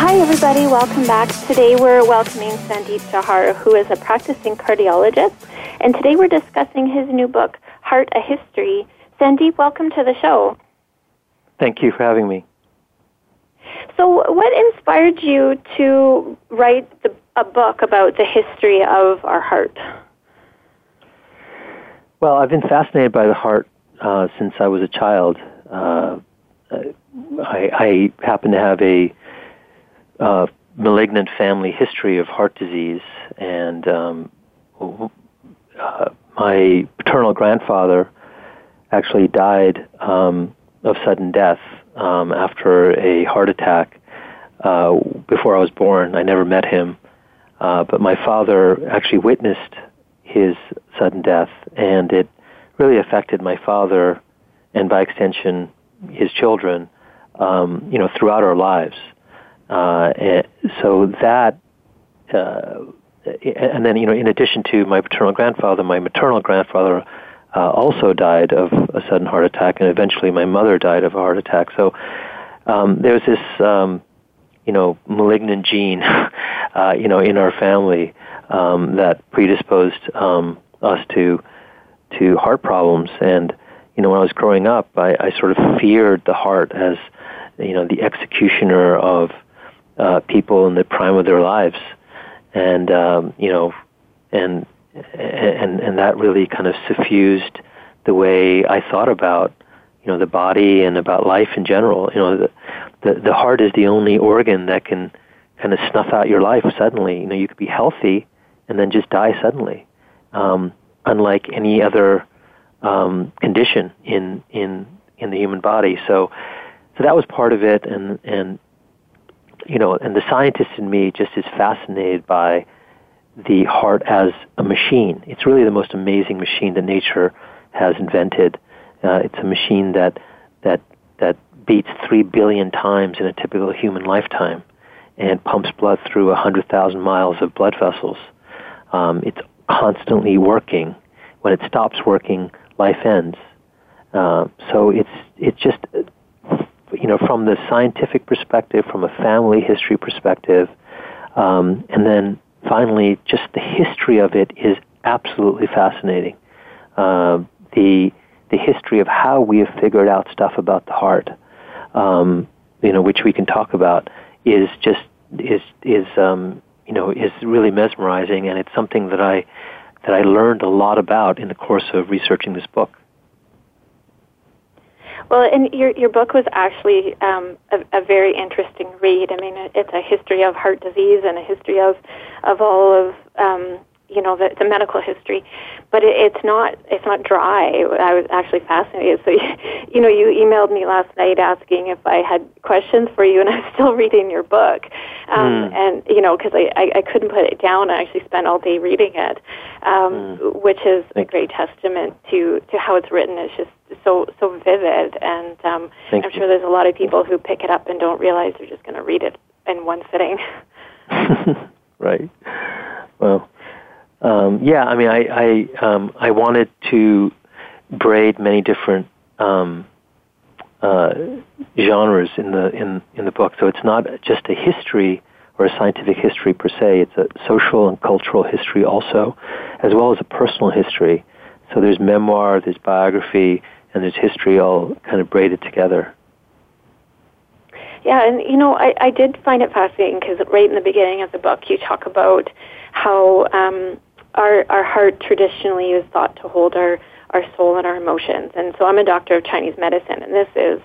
Hi, everybody. Welcome back. Today we're welcoming Sandeep Jauhar, who is a practicing cardiologist. And today we're discussing his new book, Heart a History. Sandeep, welcome to the show. Thank you for having me. So, what inspired you to write the, a book about the history of our heart? Well, I've been fascinated by the heart uh, since I was a child. Uh, I, I happen to have a uh, malignant family history of heart disease, and um, uh, my paternal grandfather actually died um, of sudden death um, after a heart attack uh, before I was born. I never met him, uh, but my father actually witnessed his sudden death, and it really affected my father, and by extension, his children. Um, you know, throughout our lives. Uh, so that, uh, and then you know, in addition to my paternal grandfather, my maternal grandfather uh, also died of a sudden heart attack, and eventually my mother died of a heart attack. So um, there's this, um, you know, malignant gene, uh, you know, in our family um, that predisposed um, us to to heart problems. And you know, when I was growing up, I, I sort of feared the heart as you know the executioner of uh, people in the prime of their lives, and um, you know, and and and that really kind of suffused the way I thought about you know the body and about life in general. You know, the the, the heart is the only organ that can kind of snuff out your life suddenly. You know, you could be healthy and then just die suddenly, um, unlike any other um, condition in in in the human body. So, so that was part of it, and and you know, and the scientist in me just is fascinated by the heart as a machine. It's really the most amazing machine that nature has invented. Uh, it's a machine that that that beats three billion times in a typical human lifetime, and pumps blood through hundred thousand miles of blood vessels. Um, it's constantly working. When it stops working, life ends. Uh, so it's it's just you know, from the scientific perspective, from a family history perspective, um, and then finally, just the history of it is absolutely fascinating. Uh, the the history of how we have figured out stuff about the heart, um, you know, which we can talk about, is just is is um, you know is really mesmerizing, and it's something that I that I learned a lot about in the course of researching this book. Well, and your your book was actually um, a, a very interesting read. I mean, it's a history of heart disease and a history of of all of um, you know the, the medical history, but it, it's not it's not dry. I was actually fascinated. So, you know, you emailed me last night asking if I had questions for you, and I was still reading your book, um, mm. and you know, because I, I I couldn't put it down. I actually spent all day reading it, um, mm. which is a great testament to to how it's written. It's just so so vivid, and um, I'm you. sure there's a lot of people who pick it up and don't realize they're just going to read it in one sitting. right. Well, um, yeah, I mean, I I, um, I wanted to braid many different um, uh, genres in the in in the book. So it's not just a history or a scientific history per se. It's a social and cultural history also, as well as a personal history. So there's memoir, there's biography, and there's history all kind of braided together. Yeah, and you know, I, I did find it fascinating because right in the beginning of the book, you talk about how um, our our heart traditionally is thought to hold our our soul and our emotions. And so I'm a doctor of Chinese medicine, and this is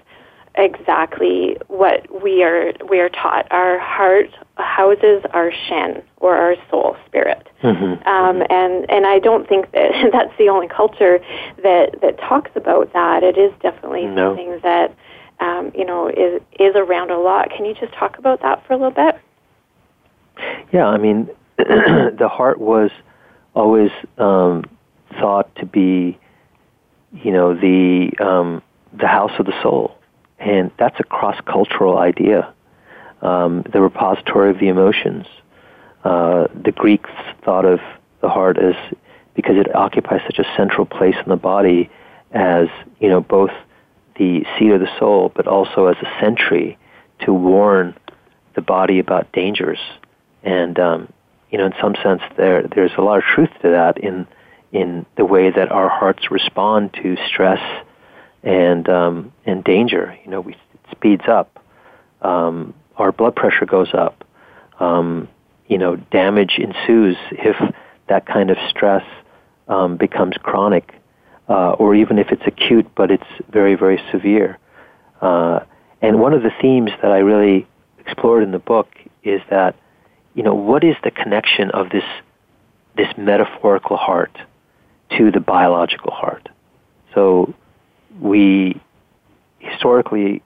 exactly what we are we are taught. Our heart houses our shen or our soul spirit, mm-hmm. Um, and and I don't think that that's the only culture that that talks about that. It is definitely no. something that um, you know is is around a lot. Can you just talk about that for a little bit? Yeah, I mean, the heart was always um, thought to be, you know, the um, the house of the soul, and that's a cross cultural idea. Um, the repository of the emotions. Uh, the Greeks thought of the heart as because it occupies such a central place in the body as you know both the seat of the soul, but also as a sentry to warn the body about dangers. And um, you know, in some sense, there there's a lot of truth to that in in the way that our hearts respond to stress and um, and danger. You know, we, it speeds up. Um, our blood pressure goes up. Um, you know, damage ensues if that kind of stress um, becomes chronic, uh, or even if it's acute, but it's very, very severe. Uh, and one of the themes that I really explored in the book is that, you know, what is the connection of this this metaphorical heart to the biological heart? So we historically,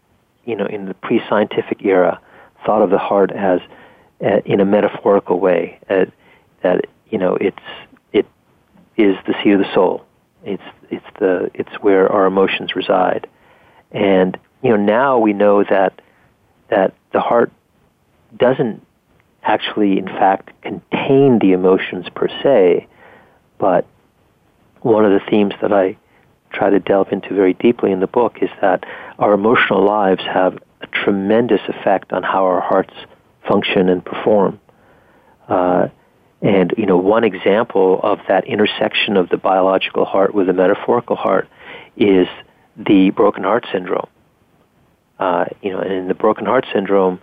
you know, in the pre-scientific era, thought of the heart as uh, in a metaphorical way. Uh, that you know, it's it is the seat of the soul. It's it's the it's where our emotions reside, and you know now we know that that the heart doesn't actually, in fact, contain the emotions per se, but one of the themes that I try to delve into very deeply in the book is that our emotional lives have a tremendous effect on how our hearts function and perform. Uh, and you know, one example of that intersection of the biological heart with the metaphorical heart is the broken heart syndrome. Uh, you know, and in the broken heart syndrome,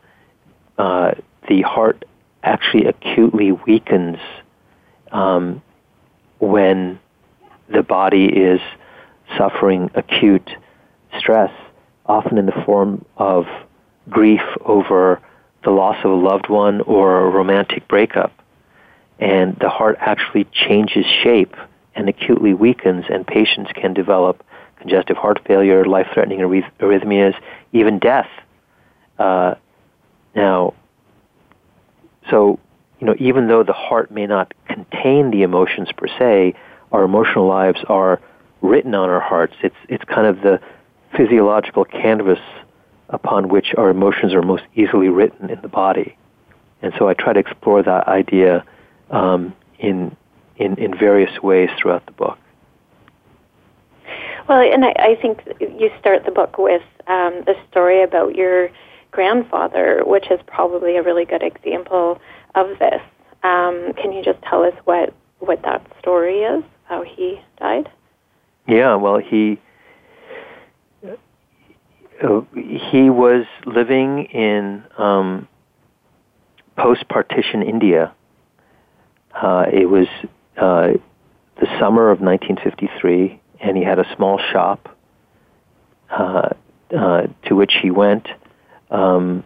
uh, the heart actually acutely weakens um, when the body is suffering acute stress, often in the form of grief over the loss of a loved one or a romantic breakup. And the heart actually changes shape and acutely weakens, and patients can develop congestive heart failure, life threatening arrhythmias, even death. Uh, now, so, you know, even though the heart may not contain the emotions per se, our emotional lives are written on our hearts. It's, it's kind of the physiological canvas upon which our emotions are most easily written in the body. And so I try to explore that idea um, in, in, in various ways throughout the book. Well, and I, I think you start the book with um, story about your grandfather, which is probably a really good example of this. Um, can you just tell us what, what that story is, how he died? Yeah, well, he uh, he was living in um, post-partition India. Uh, it was uh, the summer of 1953, and he had a small shop uh, uh, to which he went um,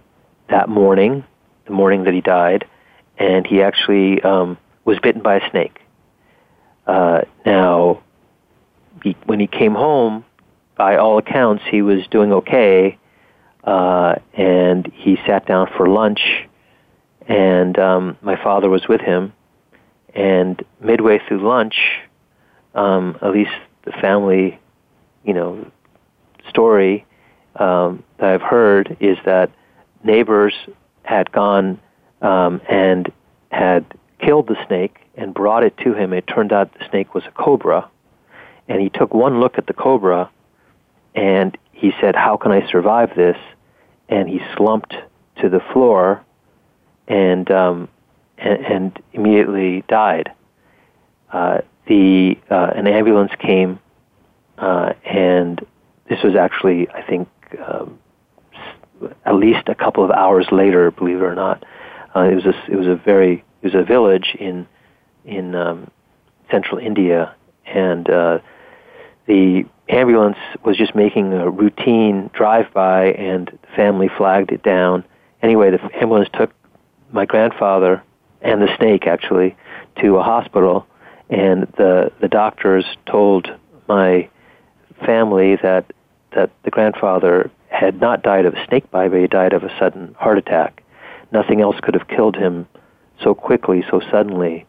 that morning, the morning that he died, and he actually um, was bitten by a snake. Uh, now, he, when he came home, by all accounts, he was doing okay, uh, and he sat down for lunch, and um, my father was with him, and midway through lunch, um, at least the family, you know, story um, that I've heard is that neighbors had gone um, and had killed the snake and brought it to him. It turned out the snake was a cobra, and he took one look at the cobra and he said, How can I survive this? And he slumped to the floor and, um, and, and immediately died. Uh, the, uh, an ambulance came, uh, and this was actually, I think, um, at least a couple of hours later, believe it or not. Uh, it was a, it was a very it was a village in in um, central India, and uh, the ambulance was just making a routine drive-by, and the family flagged it down. Anyway, the ambulance took my grandfather and the snake actually to a hospital, and the the doctors told my family that that the grandfather had not died of a snake bite, but he died of a sudden heart attack. Nothing else could have killed him so quickly, so suddenly.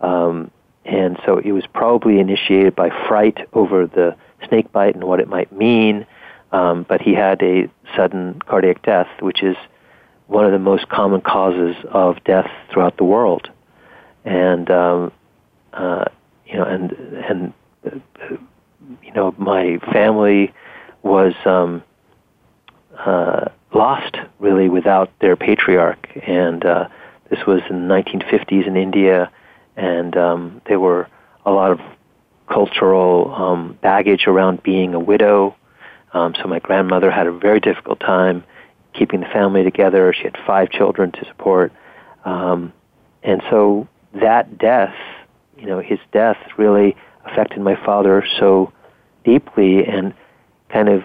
Um, and so it was probably initiated by fright over the snake bite and what it might mean. Um, but he had a sudden cardiac death, which is one of the most common causes of death throughout the world. And um, uh, you know, and and uh, you know, my family was um, uh, lost really without their patriarch, and uh, this was in the 1950s in India, and um, there were a lot of cultural um, baggage around being a widow. Um, so my grandmother had a very difficult time keeping the family together. She had five children to support, um, and so that death, you know, his death really affected my father so deeply and kind of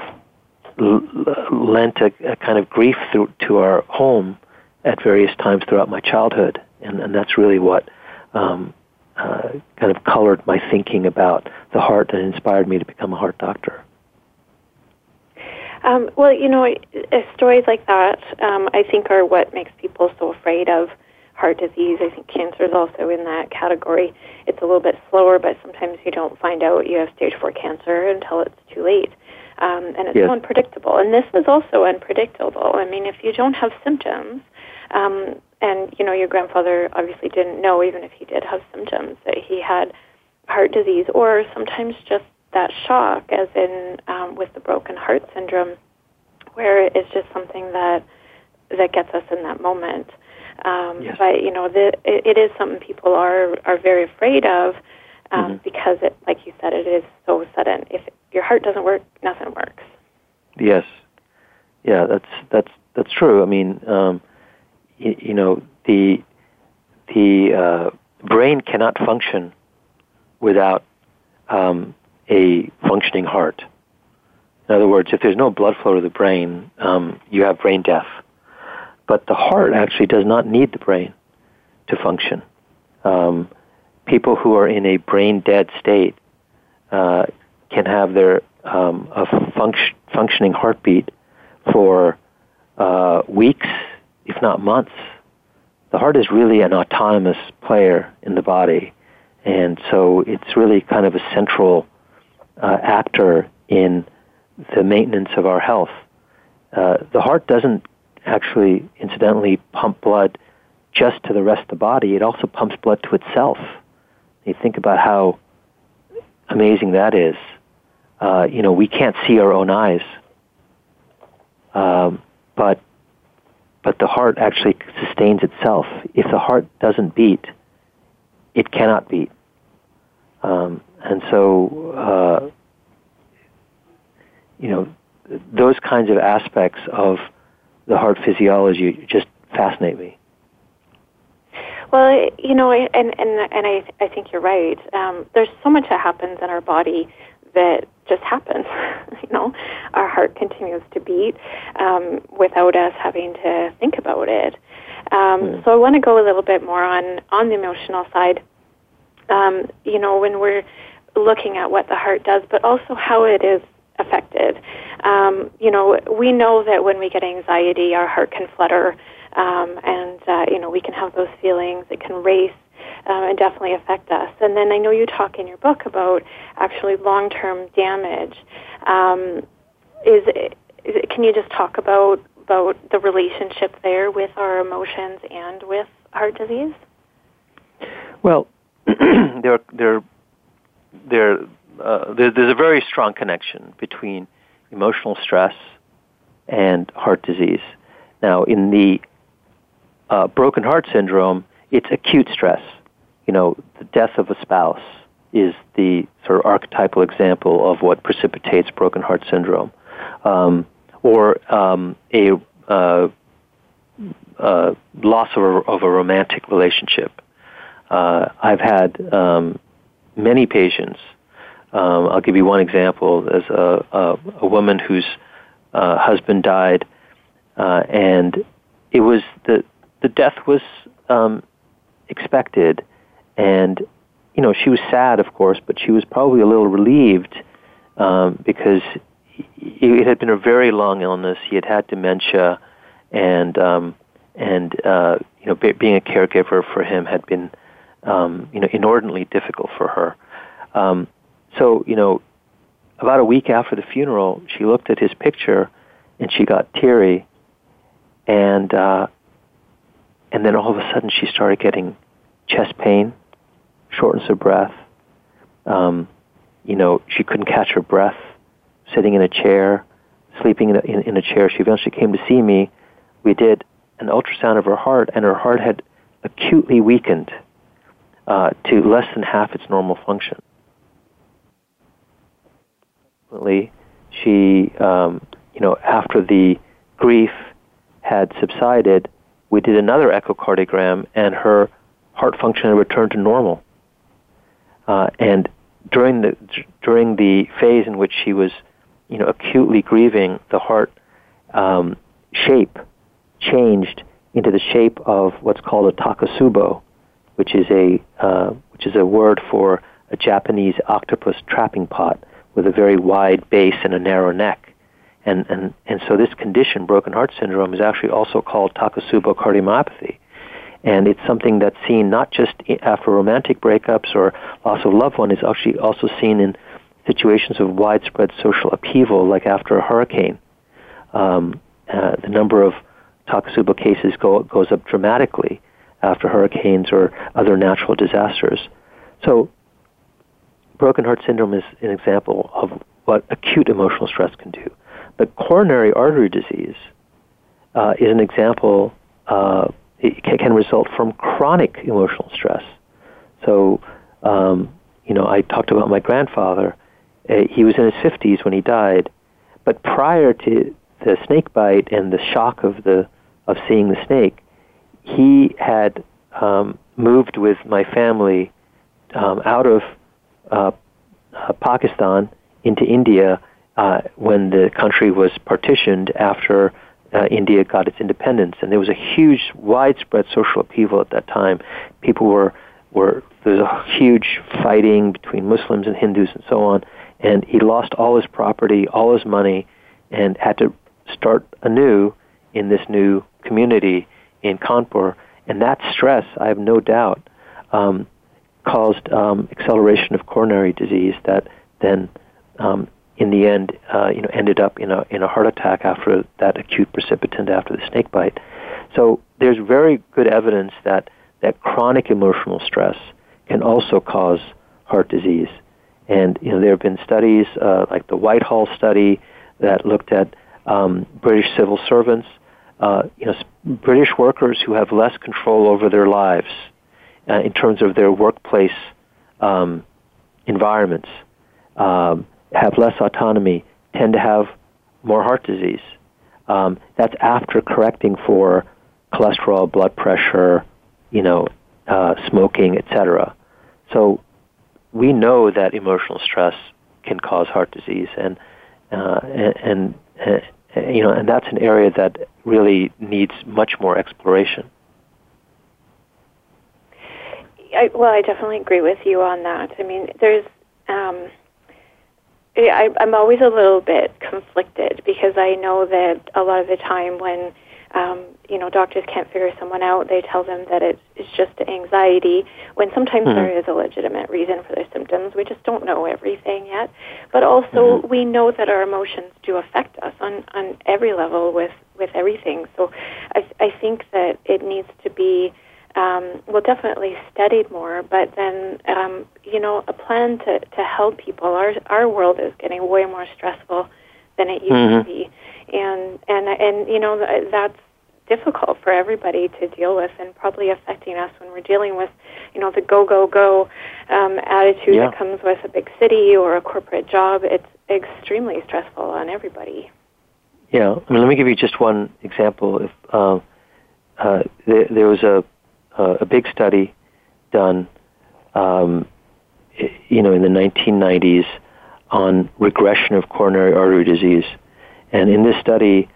lent a, a kind of grief through, to our home at various times throughout my childhood, and, and that's really what um, uh, kind of colored my thinking about the heart and inspired me to become a heart doctor. Um, well, you know, stories like that, um, I think, are what makes people so afraid of heart disease. I think cancer is also in that category. It's a little bit slower, but sometimes you don't find out you have stage four cancer until it's too late. Um, and it's yes. so unpredictable. And this is also unpredictable. I mean, if you don't have symptoms, um, and you know, your grandfather obviously didn't know, even if he did have symptoms, that he had heart disease, or sometimes just that shock, as in um, with the broken heart syndrome, where it's just something that that gets us in that moment. Um, yes. But you know, the, it, it is something people are are very afraid of um, mm-hmm. because it, like you said, it is so sudden. If your heart doesn't work, nothing works. Yes, yeah, that's that's that's true. I mean, um, you, you know, the the uh, brain cannot function without um, a functioning heart. In other words, if there's no blood flow to the brain, um, you have brain death. But the heart actually does not need the brain to function. Um, people who are in a brain dead state uh, can have their um, a func- functioning heartbeat for uh, weeks, if not months. The heart is really an autonomous player in the body, and so it's really kind of a central uh, actor in the maintenance of our health. Uh, the heart doesn't actually, incidentally, pump blood just to the rest of the body. It also pumps blood to itself. You think about how amazing that is. Uh, you know, we can't see our own eyes, um, but but the heart actually sustains itself. If the heart doesn't beat, it cannot beat. Um, and so, uh, you know, those kinds of aspects of the heart physiology just fascinate me. Well, you know, and and and I I think you're right. Um, there's so much that happens in our body that just happens. you know, our heart continues to beat um, without us having to think about it. Um, mm. So I want to go a little bit more on on the emotional side. Um, you know, when we're looking at what the heart does, but also how it is affected. Um, you know, we know that when we get anxiety, our heart can flutter, um, and uh, you know we can have those feelings. It can race. Um, and definitely affect us. And then I know you talk in your book about actually long-term damage. Um, is, can you just talk about about the relationship there with our emotions and with heart disease? Well, there, there, there, uh, there, there's a very strong connection between emotional stress and heart disease. Now, in the uh, broken heart syndrome, it's acute stress. You know, the death of a spouse is the sort of archetypal example of what precipitates broken heart syndrome, um, or um, a uh, uh, loss of a, of a, romantic relationship. Uh, I've had um, many patients. Um, I'll give you one example. There's a, a, a woman whose uh, husband died, uh, and it was the the death was um, expected, and you know she was sad, of course, but she was probably a little relieved um, because it had been a very long illness. He had had dementia, and um, and uh, you know, be, being a caregiver for him had been um, you know inordinately difficult for her. Um, so you know, about a week after the funeral, she looked at his picture, and she got teary, and uh, and then all of a sudden she started getting chest pain, shortness of breath. Um, you know, she couldn't catch her breath, sitting in a chair, sleeping in a, in, in a chair. She eventually came to see me. We did an ultrasound of her heart, and her heart had acutely weakened uh, to less than half its normal function. Ultimately, She, um, you know, after the grief had subsided, we did another echocardiogram, and her heart function had returned to normal. Uh, and during the during the phase in which she was, you know, acutely grieving, the heart um, shape changed into the shape of what's called a takotsubo, which is a uh, which is a word for a Japanese octopus trapping pot with a very wide base and a narrow neck. And, and, and so this condition, broken heart syndrome, is actually also called Takotsubo cardiomyopathy. And it's something that's seen not just after romantic breakups or loss of loved one, it's actually also seen in situations of widespread social upheaval, like after a hurricane. Um, uh, the number of Takotsubo cases go, goes up dramatically after hurricanes or other natural disasters. So, broken heart syndrome is an example of what acute emotional stress can do. But coronary artery disease uh, is an example. Uh, it can result from chronic emotional stress. So, um, you know, I talked about my grandfather. Uh, he was in his 50s when he died, but prior to the snake bite and the shock of the of seeing the snake, he had um, moved with my family um, out of uh, uh, Pakistan into India uh, when the country was partitioned after uh, India got its independence, and there was a huge, widespread social upheaval at that time. People were were there was a huge fighting between Muslims and Hindus and so on, and he lost all his property, all his money, and had to start anew in this new community in Kanpur, and that stress, I have no doubt, um, caused um, acceleration of coronary disease that then, um, in the end, uh, you know, ended up in a in a heart attack after that acute precipitant after the snake bite. So there's very good evidence that that chronic emotional stress can also cause heart disease. And you know, there have been studies uh, like the Whitehall study that looked at um, British civil servants uh, you know, British workers who have less control over their lives uh, in terms of their workplace um, environments, um, have less autonomy, tend to have more heart disease. Um, that's after correcting for cholesterol, blood pressure, you know, uh, smoking, etc. So we know that emotional stress can cause heart disease, and uh, and, and you know, and that's an area that really needs much more exploration. I, well, I definitely agree with you on that. I mean, there's, um, I, I'm always a little bit conflicted because I know that a lot of the time when um, you know, doctors can't figure someone out. They tell them that it's, it's just anxiety, when sometimes mm-hmm. there is a legitimate reason for their symptoms. We just don't know everything yet. But also, mm-hmm. we know that our emotions do affect us on, on every level with, with everything. So I, I think that it needs to be, um, well, definitely studied more, but then, um, you know, a plan to, to help people. Our, our world is getting way more stressful than it used mm-hmm. to be and and and you know that's difficult for everybody to deal with and probably affecting us when we're dealing with you know the go go go um, attitude yeah. that comes with a big city or a corporate job it's extremely stressful on everybody yeah I mean, let me give you just one example if uh, uh, there, there was a a big study done um, you know in the 1990s on regression of coronary artery disease and in this study,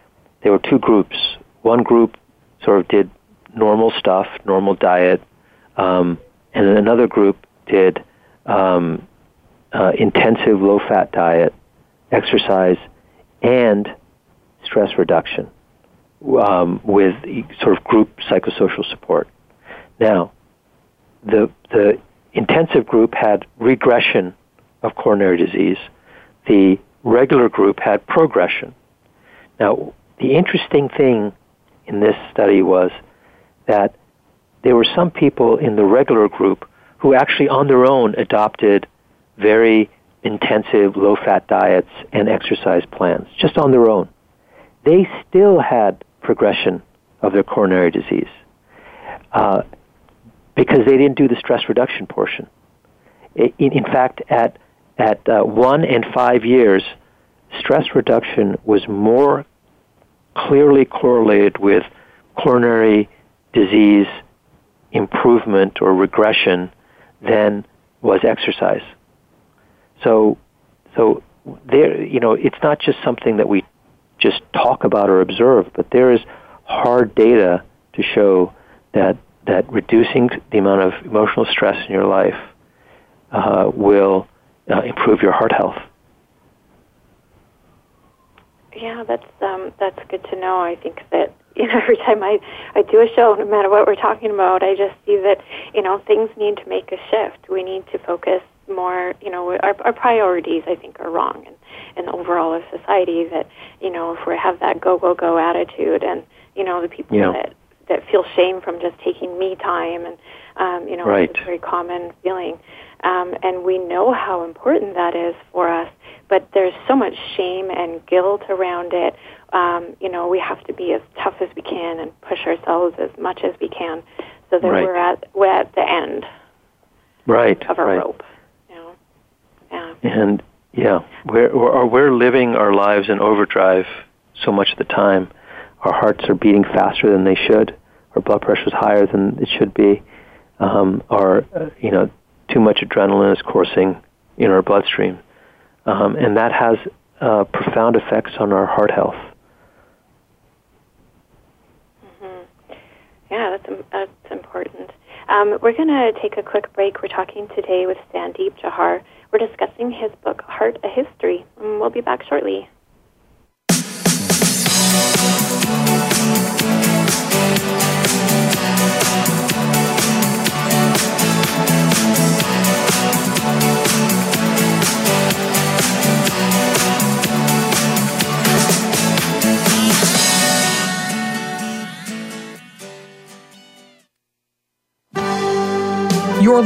there were two groups. One group sort of did normal stuff, normal diet, um, and then another group did um, uh, intensive low-fat diet, exercise, and stress reduction. um, with sort of group psychosocial support. Now, the the intensive group had regression of coronary disease. The regular group had progression. Now, the interesting thing in this study was that there were some people in the regular group who actually on their own adopted very intensive low fat diets and exercise plans, just on their own. They still had progression of their coronary disease uh, because they didn't do the stress reduction portion. In, in fact, at, at uh, one and five years, stress reduction was more clearly correlated with coronary disease improvement or regression than was exercise. So, so there, you know, it's not just something that we just talk about or observe, but there is hard data to show that that reducing the amount of emotional stress in your life uh, will uh, improve your heart health. Yeah, that's um, that's good to know. I think that you know every time I I do a show, no matter what we're talking about, I just see that you know things need to make a shift. We need to focus more. You know, our, our priorities I think are wrong, and and overall as society that you know if we have that go go go attitude, and you know the people yeah. that that feel shame from just taking me time, and um, you know right. it's a very common feeling. Um, and we know how important that is for us but there's so much shame and guilt around it. Um, you know, we have to be as tough as we can and push ourselves as much as we can, so that right. we're at we're at the end, right, of our right. rope. You know? Yeah. And yeah, we're or we're living our lives in overdrive so much of the time. Our hearts are beating faster than they should. Our blood pressure is higher than it should be. Um, our uh, you know too much adrenaline is coursing in our bloodstream um, and that has uh, profound effects on our heart health. Mm-hmm. Yeah, that's that's important. Um, we're going to take a quick break. We're talking today with Sandeep Jauhar. We're discussing his book, Heart: A History. And we'll be back shortly.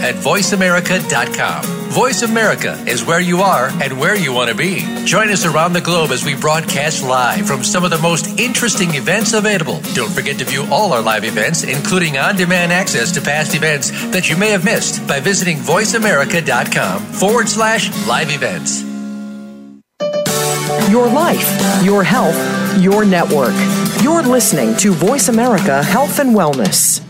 at voiceamerica.com. Voice America is where you are and where you want to be. Join us around the globe as we broadcast live from some of the most interesting events available. Don't forget to view all our live events, including on demand access to past events that you may have missed by visiting voiceamerica.com forward slash live events. Your life, your health, your network. You're listening to Voice America Health and Wellness.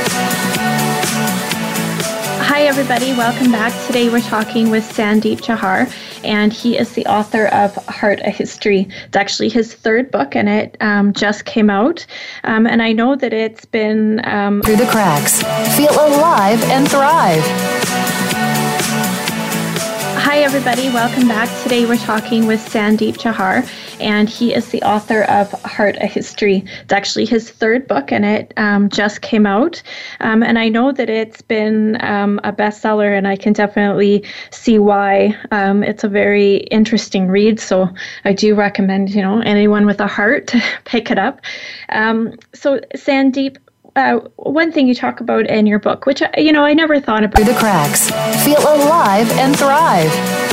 Hi, everybody. Welcome back. Today we're talking with Sandeep Jauhar, and he is the author of Heart a History. It's actually his third book, and it um, just came out. Um, and I know that it's been um, through the cracks. Feel alive and thrive. Hi, everybody. Welcome back. Today we're talking with Sandeep Jauhar, and he is the author of Heart a History. It's actually his third book, and it um, just came out. Um, and I know that it's been um, a bestseller, and I can definitely see why. Um, it's a very interesting read, so I do recommend you know anyone with a heart to pick it up. Um, so, Sandeep, uh, one thing you talk about in your book, which you know I never thought about. Through the cracks, feel alive and thrive.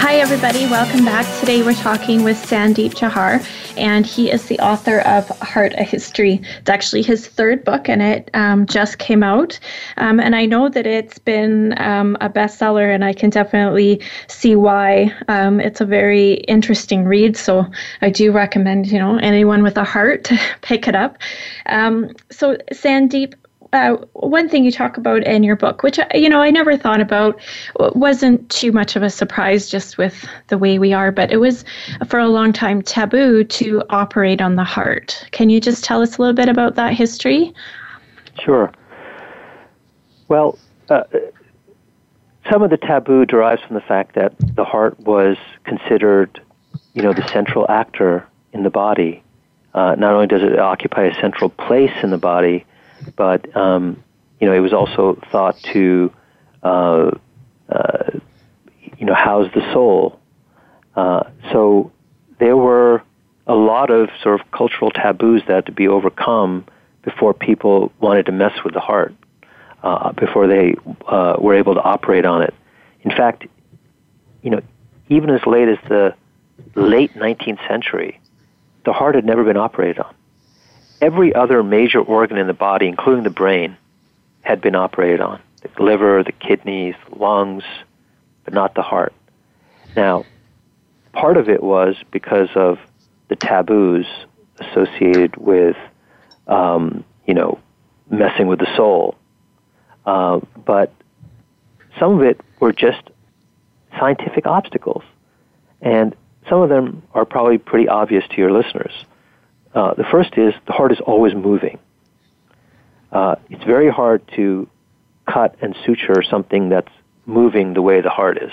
Hi, everybody. Welcome back. Today we're talking with Sandeep Jauhar, and he is the author of Heart a History. It's actually his third book, and it um, just came out. Um, and I know that it's been um, a bestseller, and I can definitely see why. Um, it's a very interesting read, so I do recommend you know anyone with a heart to pick it up. Um, so, Sandeep, uh, one thing you talk about in your book, which you know I never thought about, wasn't too much of a surprise just with the way we are, but it was for a long time taboo to operate on the heart. Can you just tell us a little bit about that history? Sure. Well, uh, some of the taboo derives from the fact that the heart was considered, you know, the central actor in the body. Uh, not only does it occupy a central place in the body, but um, you know, it was also thought to, uh, uh, you know, house the soul. Uh, so there were a lot of sort of cultural taboos that had to be overcome before people wanted to mess with the heart, uh, before they uh, were able to operate on it. In fact, you know, even as late as the late 19th century, the heart had never been operated on every other major organ in the body, including the brain, had been operated on the liver, the kidneys, the lungs, but not the heart. Now, part of it was because of the taboos associated with, um, you know, messing with the soul. Uh, but some of it were just scientific obstacles. And some of them are probably pretty obvious to your listeners. Uh, the first is the heart is always moving. Uh, it's very hard to cut and suture something that's moving the way the heart is.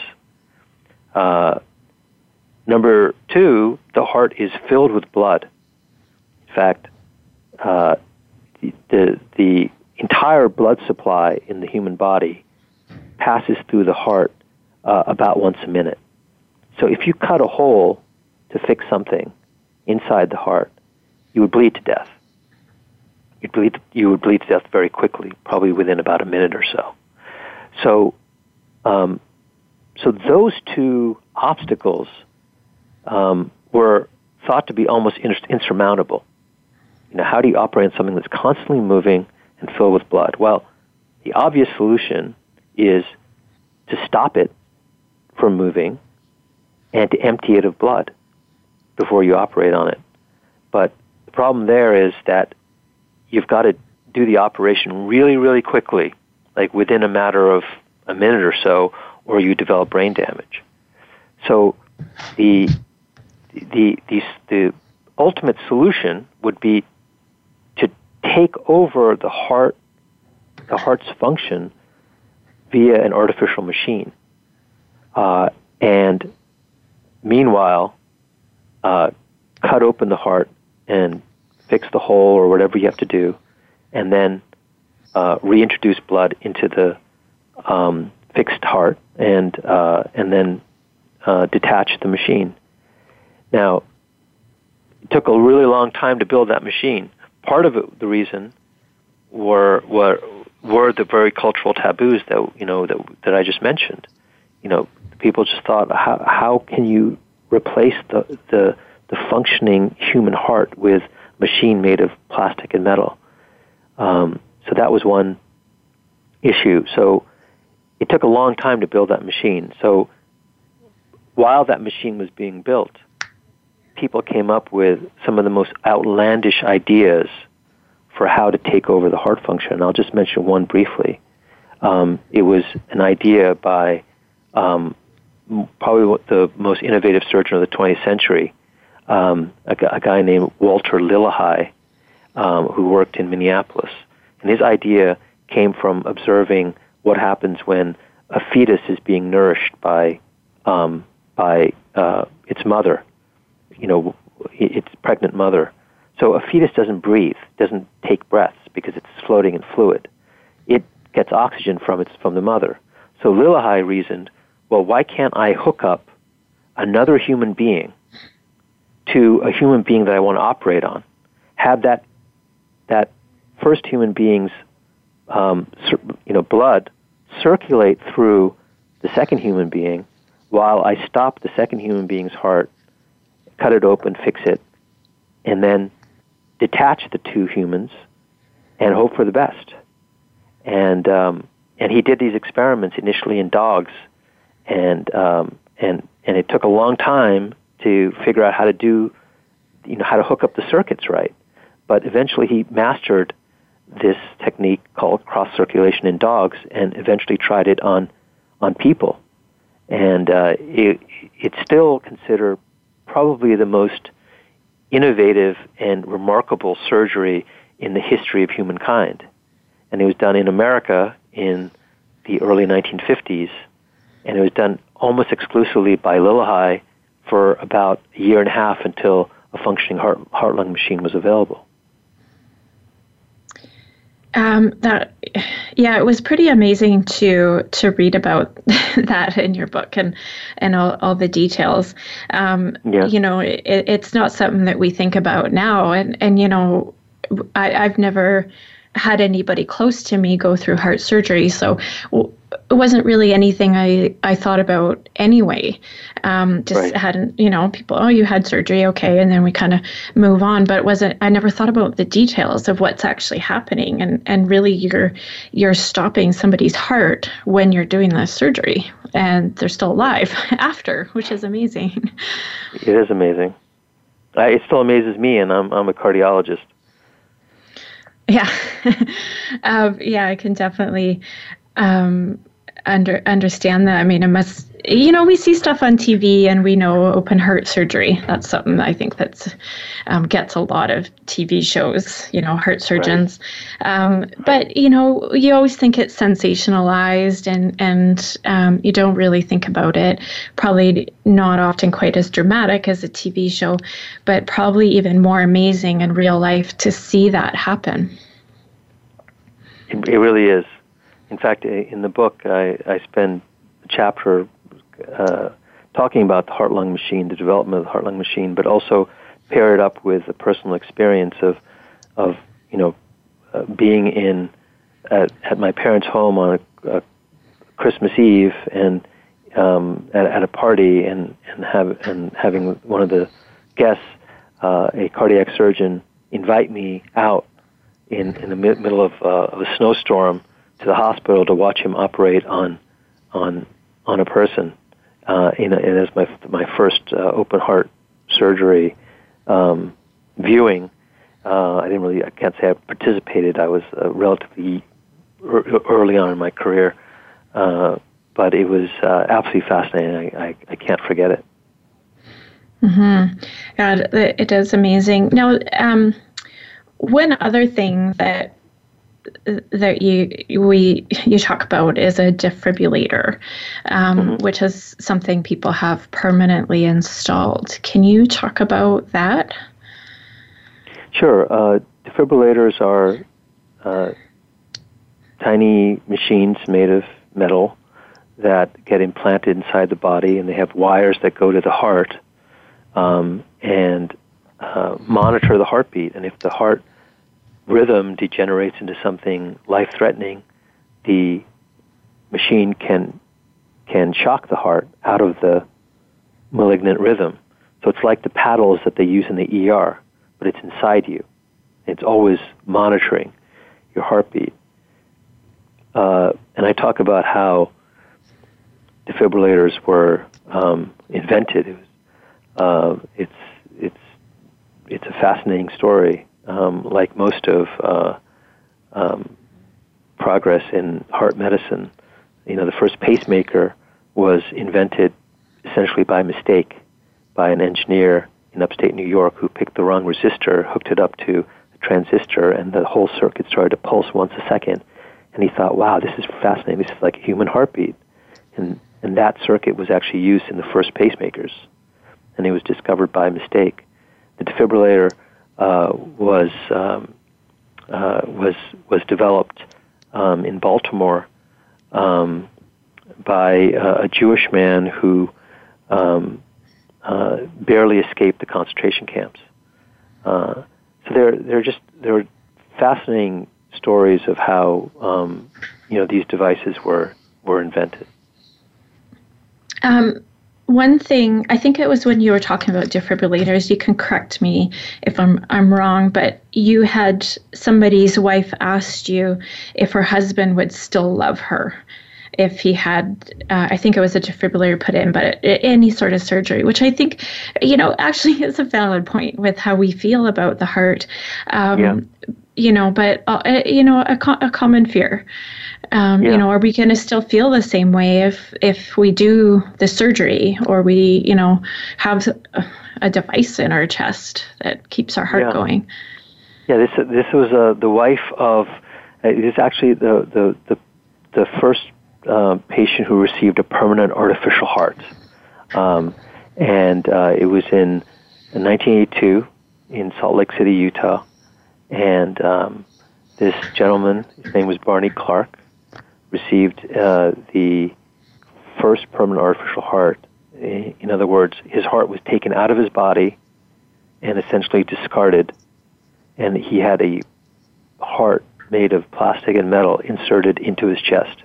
Uh, number two, the heart is filled with blood. In fact, uh, the, the, the entire blood supply in the human body passes through the heart uh, about once a minute. So if you cut a hole to fix something inside the heart, you would bleed to death. You'd bleed, you would bleed to death very quickly, probably within about a minute or so. So, um, so those two obstacles um, were thought to be almost insurmountable. You know, how do you operate on something that's constantly moving and filled with blood? Well, the obvious solution is to stop it from moving and to empty it of blood before you operate on it. But problem there is that you've got to do the operation really, really quickly, like within a matter of a minute or so, or you develop brain damage. So the the the, the ultimate solution would be to take over the heart the heart's function via an artificial machine, uh, and meanwhile uh, cut open the heart and fix the hole or whatever you have to do, and then uh, reintroduce blood into the um, fixed heart, and uh, and then uh, detach the machine. Now, it took a really long time to build that machine. Part of it, the reason, were, were were the very cultural taboos that you know that that I just mentioned. You know, people just thought, how how can you replace the the the functioning human heart with machine made of plastic and metal? Um, so that was one issue. So it took a long time to build that machine. So while that machine was being built, people came up with some of the most outlandish ideas for how to take over the heart function. I'll just mention one briefly. Um, it was an idea by um, probably the most innovative surgeon of the 20th century, um, a, a, guy named Walton Lillehei, um, who worked in Minneapolis. And his idea came from observing what happens when a fetus is being nourished by um, by uh, its mother, you know, its pregnant mother. So a fetus doesn't breathe, doesn't take breaths because it's floating in fluid. It gets oxygen from its from the mother. So Lillehei reasoned, well, why can't I hook up another human being to a human being that I want to operate on? Have that that first human being's um, you know blood circulate through the second human being while I stop the second human being's heart, cut it open, fix it, and then detach the two humans and hope for the best. And um, and he did these experiments initially in dogs, and um, and and it took a long time to figure out how to do, you know, how to hook up the circuits right. But eventually, he mastered this technique called cross circulation in dogs, and eventually tried it on on people. And uh, it, it's still considered probably the most innovative and remarkable surgery in the history of humankind. And it was done in America in the early 1950s, and it was done almost exclusively by Lillehei for about a year and a half until a functioning heart, heart lung machine was available. Um, that yeah, it was pretty amazing to to read about that in your book and and all, all the details. Um, yeah. You know, it, it's not something that we think about now, and and you know, I, I've never had anybody close to me go through heart surgery, so it wasn't really anything I, I thought about anyway. Um, just right. hadn't, you know, people, oh, you had surgery, okay, and then we kind of move on. But it wasn't, I never thought about the details of what's actually happening, and and really, you're you're stopping somebody's heart when you're doing the surgery, and they're still alive after, which is amazing. It is amazing. It still amazes me, and I'm I'm a cardiologist. Yeah, um, yeah, I can definitely um, under understand that. I mean, it must. You know, we see stuff on TV, and we know open heart surgery. That's something I think that's um, gets a lot of TV shows. You know, heart surgeons. Right. Um, but you know, you always think it's sensationalized, and and um, you don't really think about it. Probably not often quite as dramatic as a TV show, but probably even more amazing in real life to see that happen. It really is. In fact, in the book, I, I spend a chapter uh, talking about the heart lung machine, the development of the heart lung machine, but also pair it up with a personal experience of, of you know, uh, being in at, at my parents' home on a, a Christmas Eve and um, at, at a party and and have and having one of the guests, uh, a cardiac surgeon, invite me out in in the mid- middle of, uh, of a snowstorm to the hospital to watch him operate on on on a person. Uh, in, a, and as my my first uh, open heart surgery um, viewing, uh, I didn't really I can't say I participated. I was uh, relatively early on in my career, uh, but it was uh, absolutely fascinating. I, I, I can't forget it. Mm-hmm. God, it is amazing. Now, um, one other thing that that you we you talk about is a defibrillator, um, mm-hmm. which is something people have permanently installed. Can you talk about that? Sure. Uh, defibrillators are uh, tiny machines made of metal that get implanted inside the body, and they have wires that go to the heart um, and uh, monitor the heartbeat. And if the heart rhythm degenerates into something life threatening, the machine can can shock the heart out of the malignant rhythm. So it's like the paddles that they use in the ER, but it's inside you. It's always monitoring your heartbeat. Uh, and I talk about how defibrillators were um, invented. It was, uh, it's it's it's a fascinating story. Um, like most of uh, um, progress in heart medicine, you know, the first pacemaker was invented essentially by mistake by an engineer in upstate New York who picked the wrong resistor, hooked it up to a transistor, and the whole circuit started to pulse once a second. And he thought, wow, this is fascinating. This is like a human heartbeat. And, and that circuit was actually used in the first pacemakers. And it was discovered by mistake. The defibrillator uh, was, um, uh, was, was developed um, in Baltimore um, by uh, a Jewish man who um, uh, barely escaped the concentration camps. Uh, so there, are just there are fascinating stories of how um, you know these devices were were invented. Um, one thing I think it was when you were talking about defibrillators. You can correct me if I'm I'm wrong, but you had somebody's wife asked you if her husband would still love her if he had, uh, I think it was a defibrillator put in, but any sort of surgery, which I think, you know, actually is a valid point with how we feel about the heart. Um, yeah. You know, but uh, uh you know, a, co- a common fear. Um, yeah. You know, are we going to still feel the same way if if we do the surgery or we, you know, have a device in our chest that keeps our heart yeah. going? Yeah, this this was uh, the wife of. Uh, it is actually the the the, the first uh, patient who received a permanent artificial heart. Um, and uh, it was in 1982 in Salt Lake City, Utah. And um, this gentleman, his name was Barney Clark, received uh, the first permanent artificial heart. In other words, his heart was taken out of his body and essentially discarded, and he had a heart made of plastic and metal inserted into his chest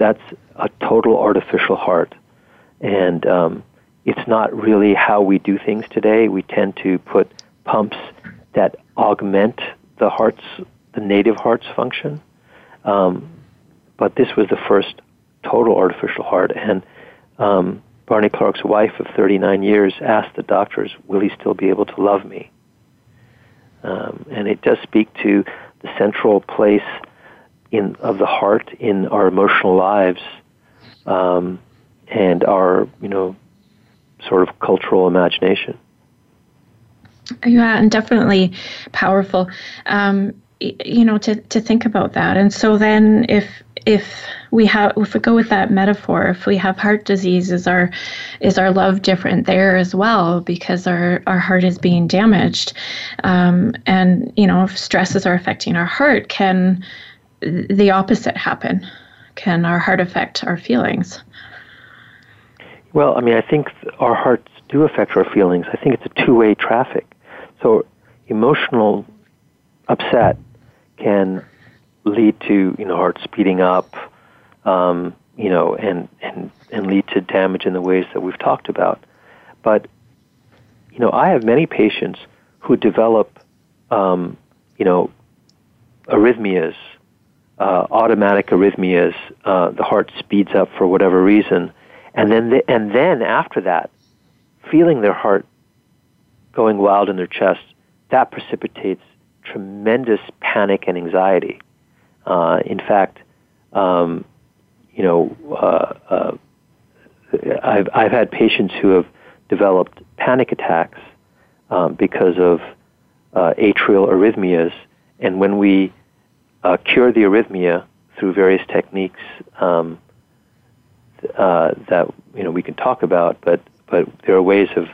that's a total artificial heart. And um, it's not really how we do things today. We tend to put pumps that augment the heart's, the native heart's function. Um, but this was the first total artificial heart. And um, Barney Clark's wife of 39 years asked the doctors, Will he still be able to love me? Um, and it does speak to the central place in of the heart in our emotional lives um, and our you know sort of cultural imagination. Yeah, and definitely powerful. Um, you know, to, to think about that. And so then if if we have if we go with that metaphor, if we have heart disease, is our is our love different there as well because our, our heart is being damaged. Um, and you know, if stresses are affecting our heart, can the opposite happen? Can our heart affect our feelings? Well, I mean, I think our hearts do affect our feelings. I think it's a two way traffic. So, emotional upset can lead to you know heart speeding up, um, you know, and and and lead to damage in the ways that we've talked about. But you know, I have many patients who develop, um, you know, arrhythmias uh, automatic arrhythmias, uh, the heart speeds up for whatever reason, and then the, and then after that, feeling their heart going wild in their chest, that precipitates tremendous panic and anxiety. Uh, in fact, um, you know, uh, uh, I've I've had patients who have developed panic attacks um, because of uh, atrial arrhythmias, and when we uh, cure the arrhythmia through various techniques um, uh, that you know we can talk about, but but there are ways of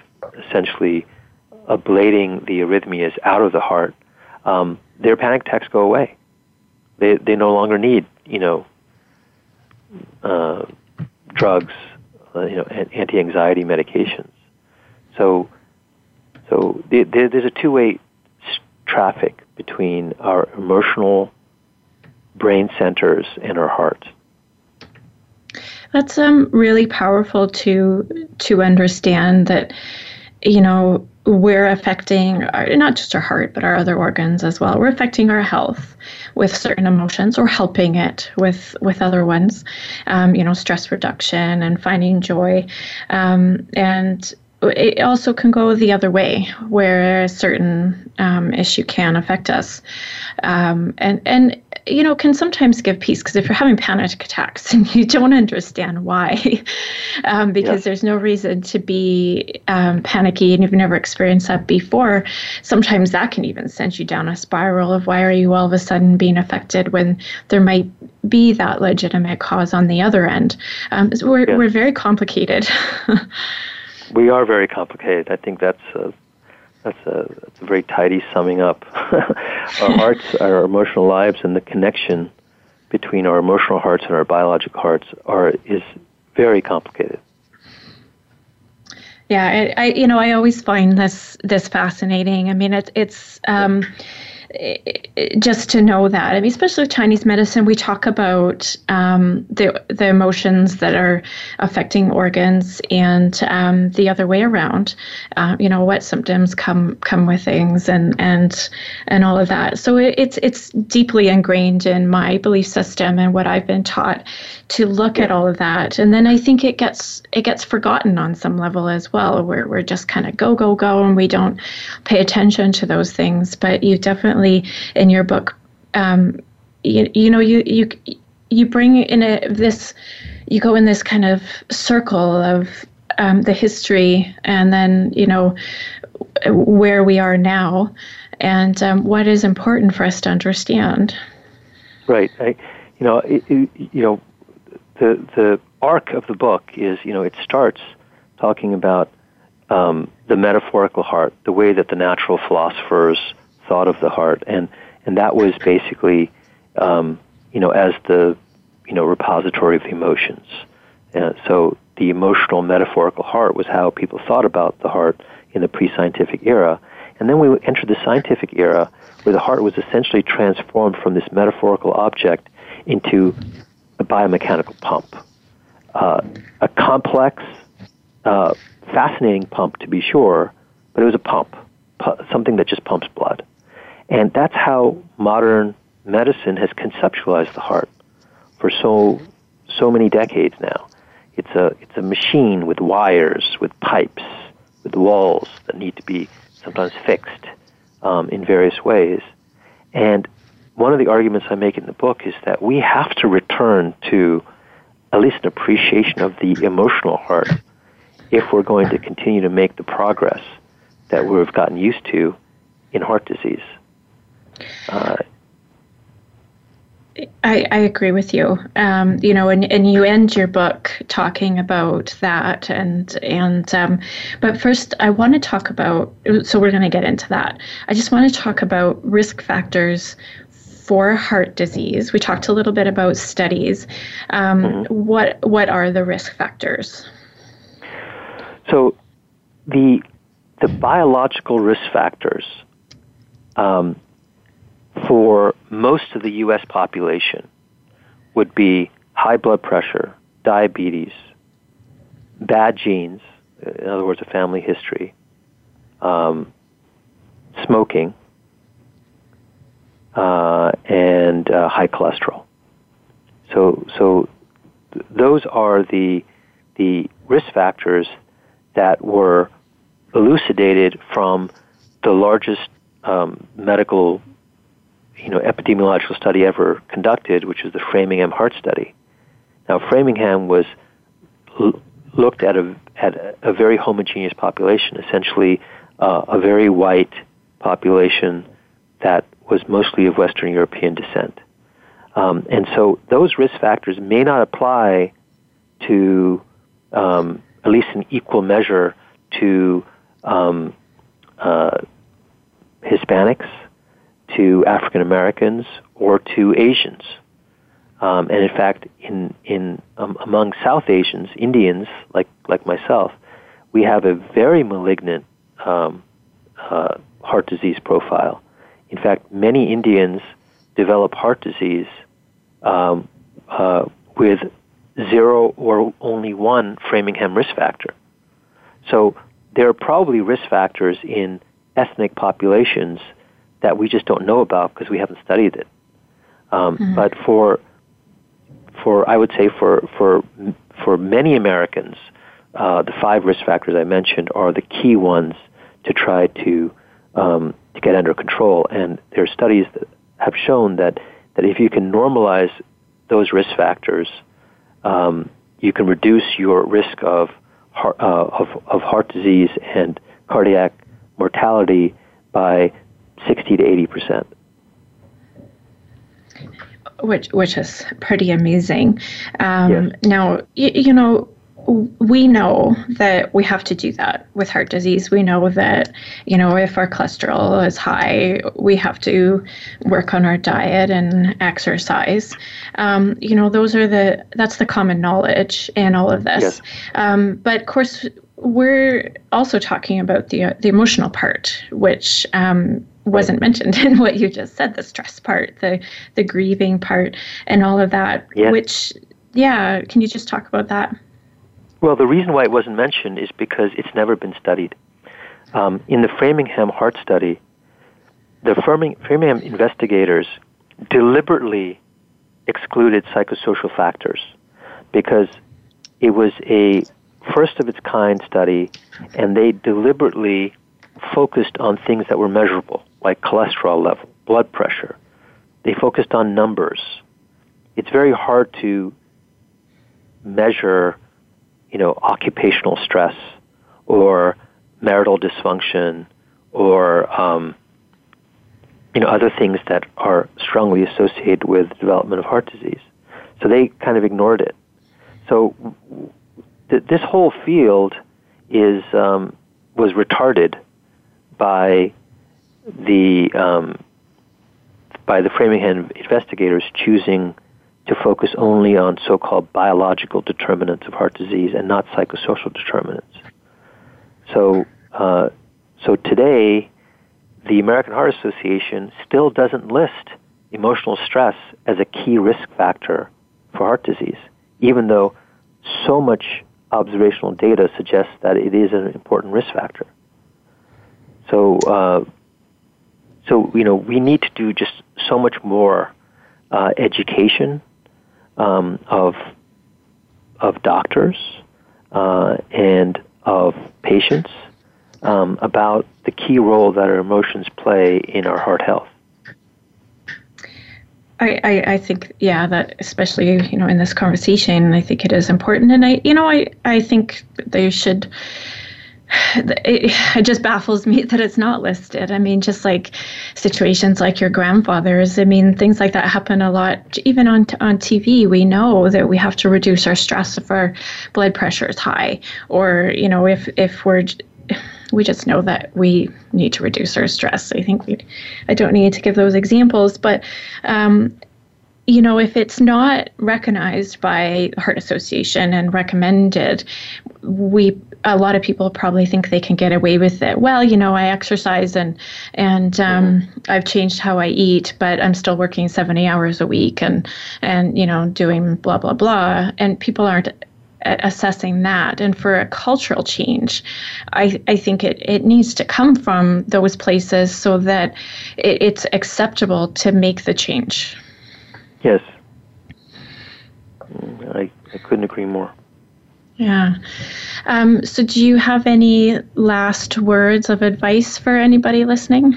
essentially ablating the arrhythmias out of the heart. Um, their panic attacks go away. They they no longer need you know uh, drugs, uh, you know anti-anxiety medications. So so there's a two-way traffic between our emotional brain centers and our heart. That's um, really powerful to to understand that, you know, we're affecting our, not just our heart, but our other organs as well. We're affecting our health with certain emotions, or helping it with with other ones. Um, you know, stress reduction and finding joy, um, and it also can go the other way, where a certain um, issue can affect us, um, and and you know can sometimes give peace because if you're having panic attacks and you don't understand why, um, because yeah. there's no reason to be um, panicky and you've never experienced that before, sometimes that can even send you down a spiral of why are you all of a sudden being affected when there might be that legitimate cause on the other end. Um, so we're yeah. we're very complicated. we are very complicated. I think that's a, that's a, that's a very tidy summing up. our hearts, our emotional lives, and the connection between our emotional hearts and our biological hearts are is very complicated. Yeah, I, I you know I always find this this fascinating. I mean, it's it's. Um, just to know that. I mean, especially with Chinese medicine, we talk about um, the the emotions that are affecting organs and um, the other way around. Uh, you know, what symptoms come come with things and and and all of that. So it, it's it's deeply ingrained in my belief system and what I've been taught to look at all of that. And then I think it gets it gets forgotten on some level as well, where we're just kind of go go go and we don't pay attention to those things. But you definitely in your book, um, you, you know you you you bring in a this you go in this kind of circle of um, the history and then you know where we are now and um, what is important for us to understand. Right. I, you know, it, you know, the the arc of the book is you know it starts talking about um, the metaphorical heart, the way that the natural philosophers thought of the heart, and and that was basically um, you know as the you know repository of emotions. So the emotional metaphorical heart was how people thought about the heart in the pre-scientific era, and then we entered the scientific era where the heart was essentially transformed from this metaphorical object into a biomechanical pump. Uh, a complex, uh, fascinating pump to be sure, but it was a pump, pu- something that just pumps blood. And that's how modern medicine has conceptualized the heart for so so many decades now. It's a it's a machine with wires, with pipes, with walls that need to be sometimes fixed um, in various ways. And one of the arguments I make in the book is that we have to return to at least an appreciation of the emotional heart if we're going to continue to make the progress that we've gotten used to in heart disease. Uh, I, I agree with you. Um, you know, and, and you end your book talking about that, and and um, but first I want to talk about. So we're going to get into that. I just want to talk about risk factors for heart disease. We talked a little bit about studies. Um, mm-hmm. What what are the risk factors? So, the the biological risk factors um, for most of the U.S. population would be high blood pressure, diabetes, bad genes, in other words, a family history, um, smoking, uh, and uh, high cholesterol. So, so th- those are the the risk factors that were elucidated from the largest um, medical you know, epidemiological study ever conducted, which is the Framingham Heart Study. Now, Framingham was l- looked at a at a, very homogeneous population, essentially uh, a very white population that was mostly of Western European descent. Um, and so those risk factors may not apply to, um, at least in equal measure, to um, uh, Hispanics to African Americans or to Asians. Um, and in fact, in in um, among South Asians, Indians like like myself, we have a very malignant um, uh, heart disease profile. In fact, many Indians develop heart disease um, uh, with zero or only one Framingham risk factor. So there are probably risk factors in ethnic populations that we just don't know about because we haven't studied it. Um, mm-hmm. But for for I would say for for for many Americans, uh, the five risk factors I mentioned are the key ones to try to um, to get under control. And there are studies that have shown that that if you can normalize those risk factors, um, you can reduce your risk of heart, uh, of, of heart disease and cardiac mortality by 60 to 80 percent. Which which is pretty amazing. Um, yes. Now you, you know we know that we have to do that with heart disease. We know that, you know, if our cholesterol is high, we have to work on our diet and exercise. Um, you know, those are the, that's the common knowledge in all of this. Yes. Um, but of course, we're also talking about the, the emotional part, which, um, wasn't mentioned in what you just said the stress part the the grieving part and all of that yes. which yeah can you just talk about that well, the reason why it wasn't mentioned is because it's never been studied. Um, in the Framingham Heart Study, the Framingham investigators deliberately excluded psychosocial factors because it was a first of its kind study and they deliberately focused on things that were measurable, like cholesterol level, blood pressure. They focused on numbers. It's very hard to measure you know, occupational stress or marital dysfunction or um, you know other things that are strongly associated with development of heart disease. So they kind of ignored it. So th- this whole field is um, was retarded by the um, by the Framingham investigators choosing to focus only on so-called biological determinants of heart disease and not psychosocial determinants. So, uh, so today, the American Heart Association still doesn't list emotional stress as a key risk factor for heart disease, even though so much observational data suggests that it is an important risk factor. So, uh, so you know, we need to do just so much more uh, education um, of of doctors uh, and of patients um, about the key role that our emotions play in our heart health. I, I, I, think yeah that especially you know in this conversation I think it is important and I you know I, I think they should it, it just baffles me that it's not listed. I mean, just like situations like your grandfather's. I mean, things like that happen a lot. Even on on TV, we know that we have to reduce our stress if our blood pressure is high, or you know, if if we're we just know that we need to reduce our stress. I think we, I don't need to give those examples, but um, you know, if it's not recognized by Heart Association and recommended, we a lot of people probably think they can get away with it. Well, you know, I exercise and and um, mm-hmm. I've changed how I eat, but I'm still working 70 hours a week and and you know doing blah blah blah, and people aren't assessing that and for a cultural change i, I think it, it needs to come from those places so that it, it's acceptable to make the change Yes. I, I couldn't agree more. Yeah. Um, so, do you have any last words of advice for anybody listening?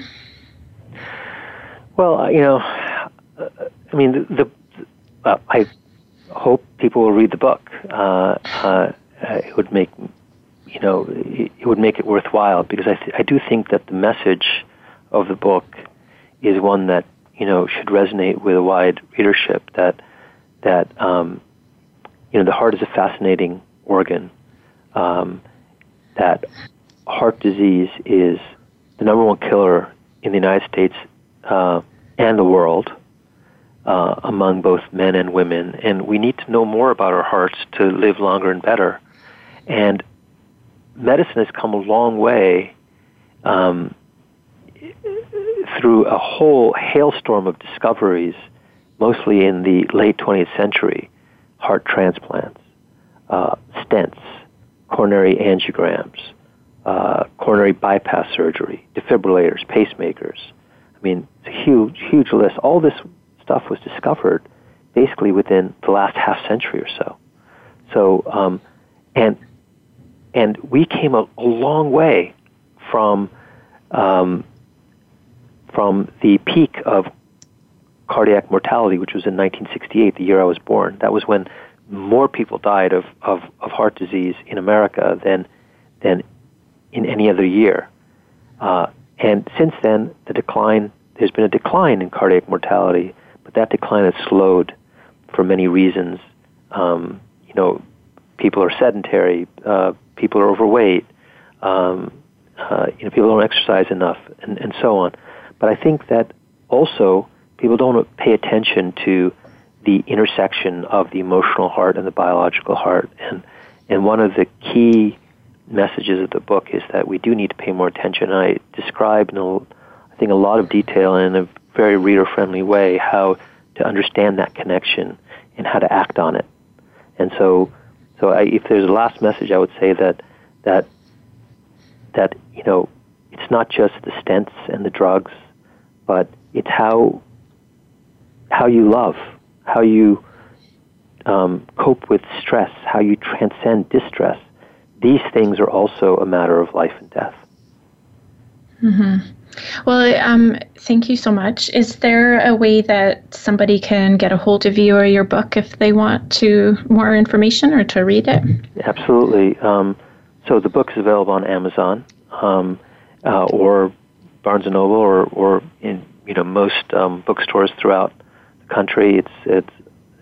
Well, you know, I mean, the, the uh, I hope people will read the book. Uh, uh, it would make, you know, it would make it worthwhile because I, th- I do think that the message of the book is one that you know should resonate with a wide readership that that um, you know the heart is a fascinating organ. Um, that heart disease is the number one killer in the United States uh, and the world uh, among both men and women, and we need to know more about our hearts to live longer and better. And medicine has come a long way um, through a whole hailstorm of discoveries mostly in the late 20th century, heart transplants, uh, stents, coronary angiograms, uh, coronary bypass surgery, defibrillators, pacemakers. I mean, it's a huge, huge list. All this stuff was discovered basically within the last half century or so. So, um, and and we came a, a long way from um, from the peak of cardiac mortality, which was in 1968, the year I was born. That was when more people died of, of, of heart disease in America than than in any other year. Uh, and since then, the decline there's been a decline in cardiac mortality, but that decline has slowed for many reasons. Um, you know, people are sedentary, uh, people are overweight, um, uh, you know, people don't exercise enough, and, and so on. But I think that also people don't pay attention to the intersection of the emotional heart and the biological heart. And, and one of the key messages of the book is that we do need to pay more attention. And I describe in a, I think a lot of detail in a very reader friendly way how to understand that connection and how to act on it. And so, so I, if there's a last message, I would say that that that you know it's not just the stents and the drugs, but it's how how you love, how you um, cope with stress, how you transcend distress. These things are also a matter of life and death. Mm-hmm. Well, um, thank you so much. Is there a way that somebody can get a hold of you or your book if they want to more information or to read it? Absolutely. Um, so the book is available on Amazon um, uh, or Barnes and Noble or, or in you know most um, bookstores throughout country. It's it's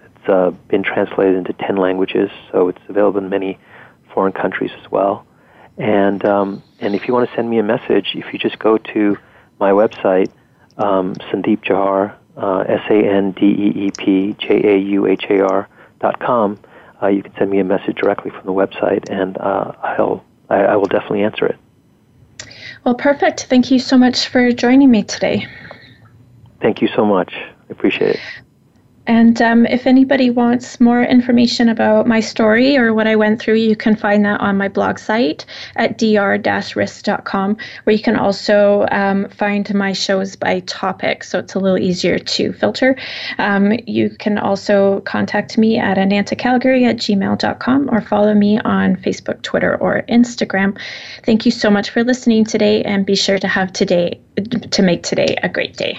it's uh, been translated into ten languages, so it's available in many foreign countries as well. And um, and if you want to send me a message, if you just go to my website, um, Sandeep Jauhar, uh, S A N D E E P J A U H A R dot com, uh, you can send me a message directly from the website, and uh, I'll I, I will definitely answer it. Well, perfect. Thank you so much for joining me today. Thank you so much. Appreciate it. And um, if anybody wants more information about my story or what I went through, you can find that on my blog site at dr-risk.com, where you can also um, find my shows by topic, so it's a little easier to filter. Um, you can also contact me at anantacalgary at gmail.com or follow me on Facebook, Twitter, or Instagram. Thank you so much for listening today, and be sure to have today to make today a great day.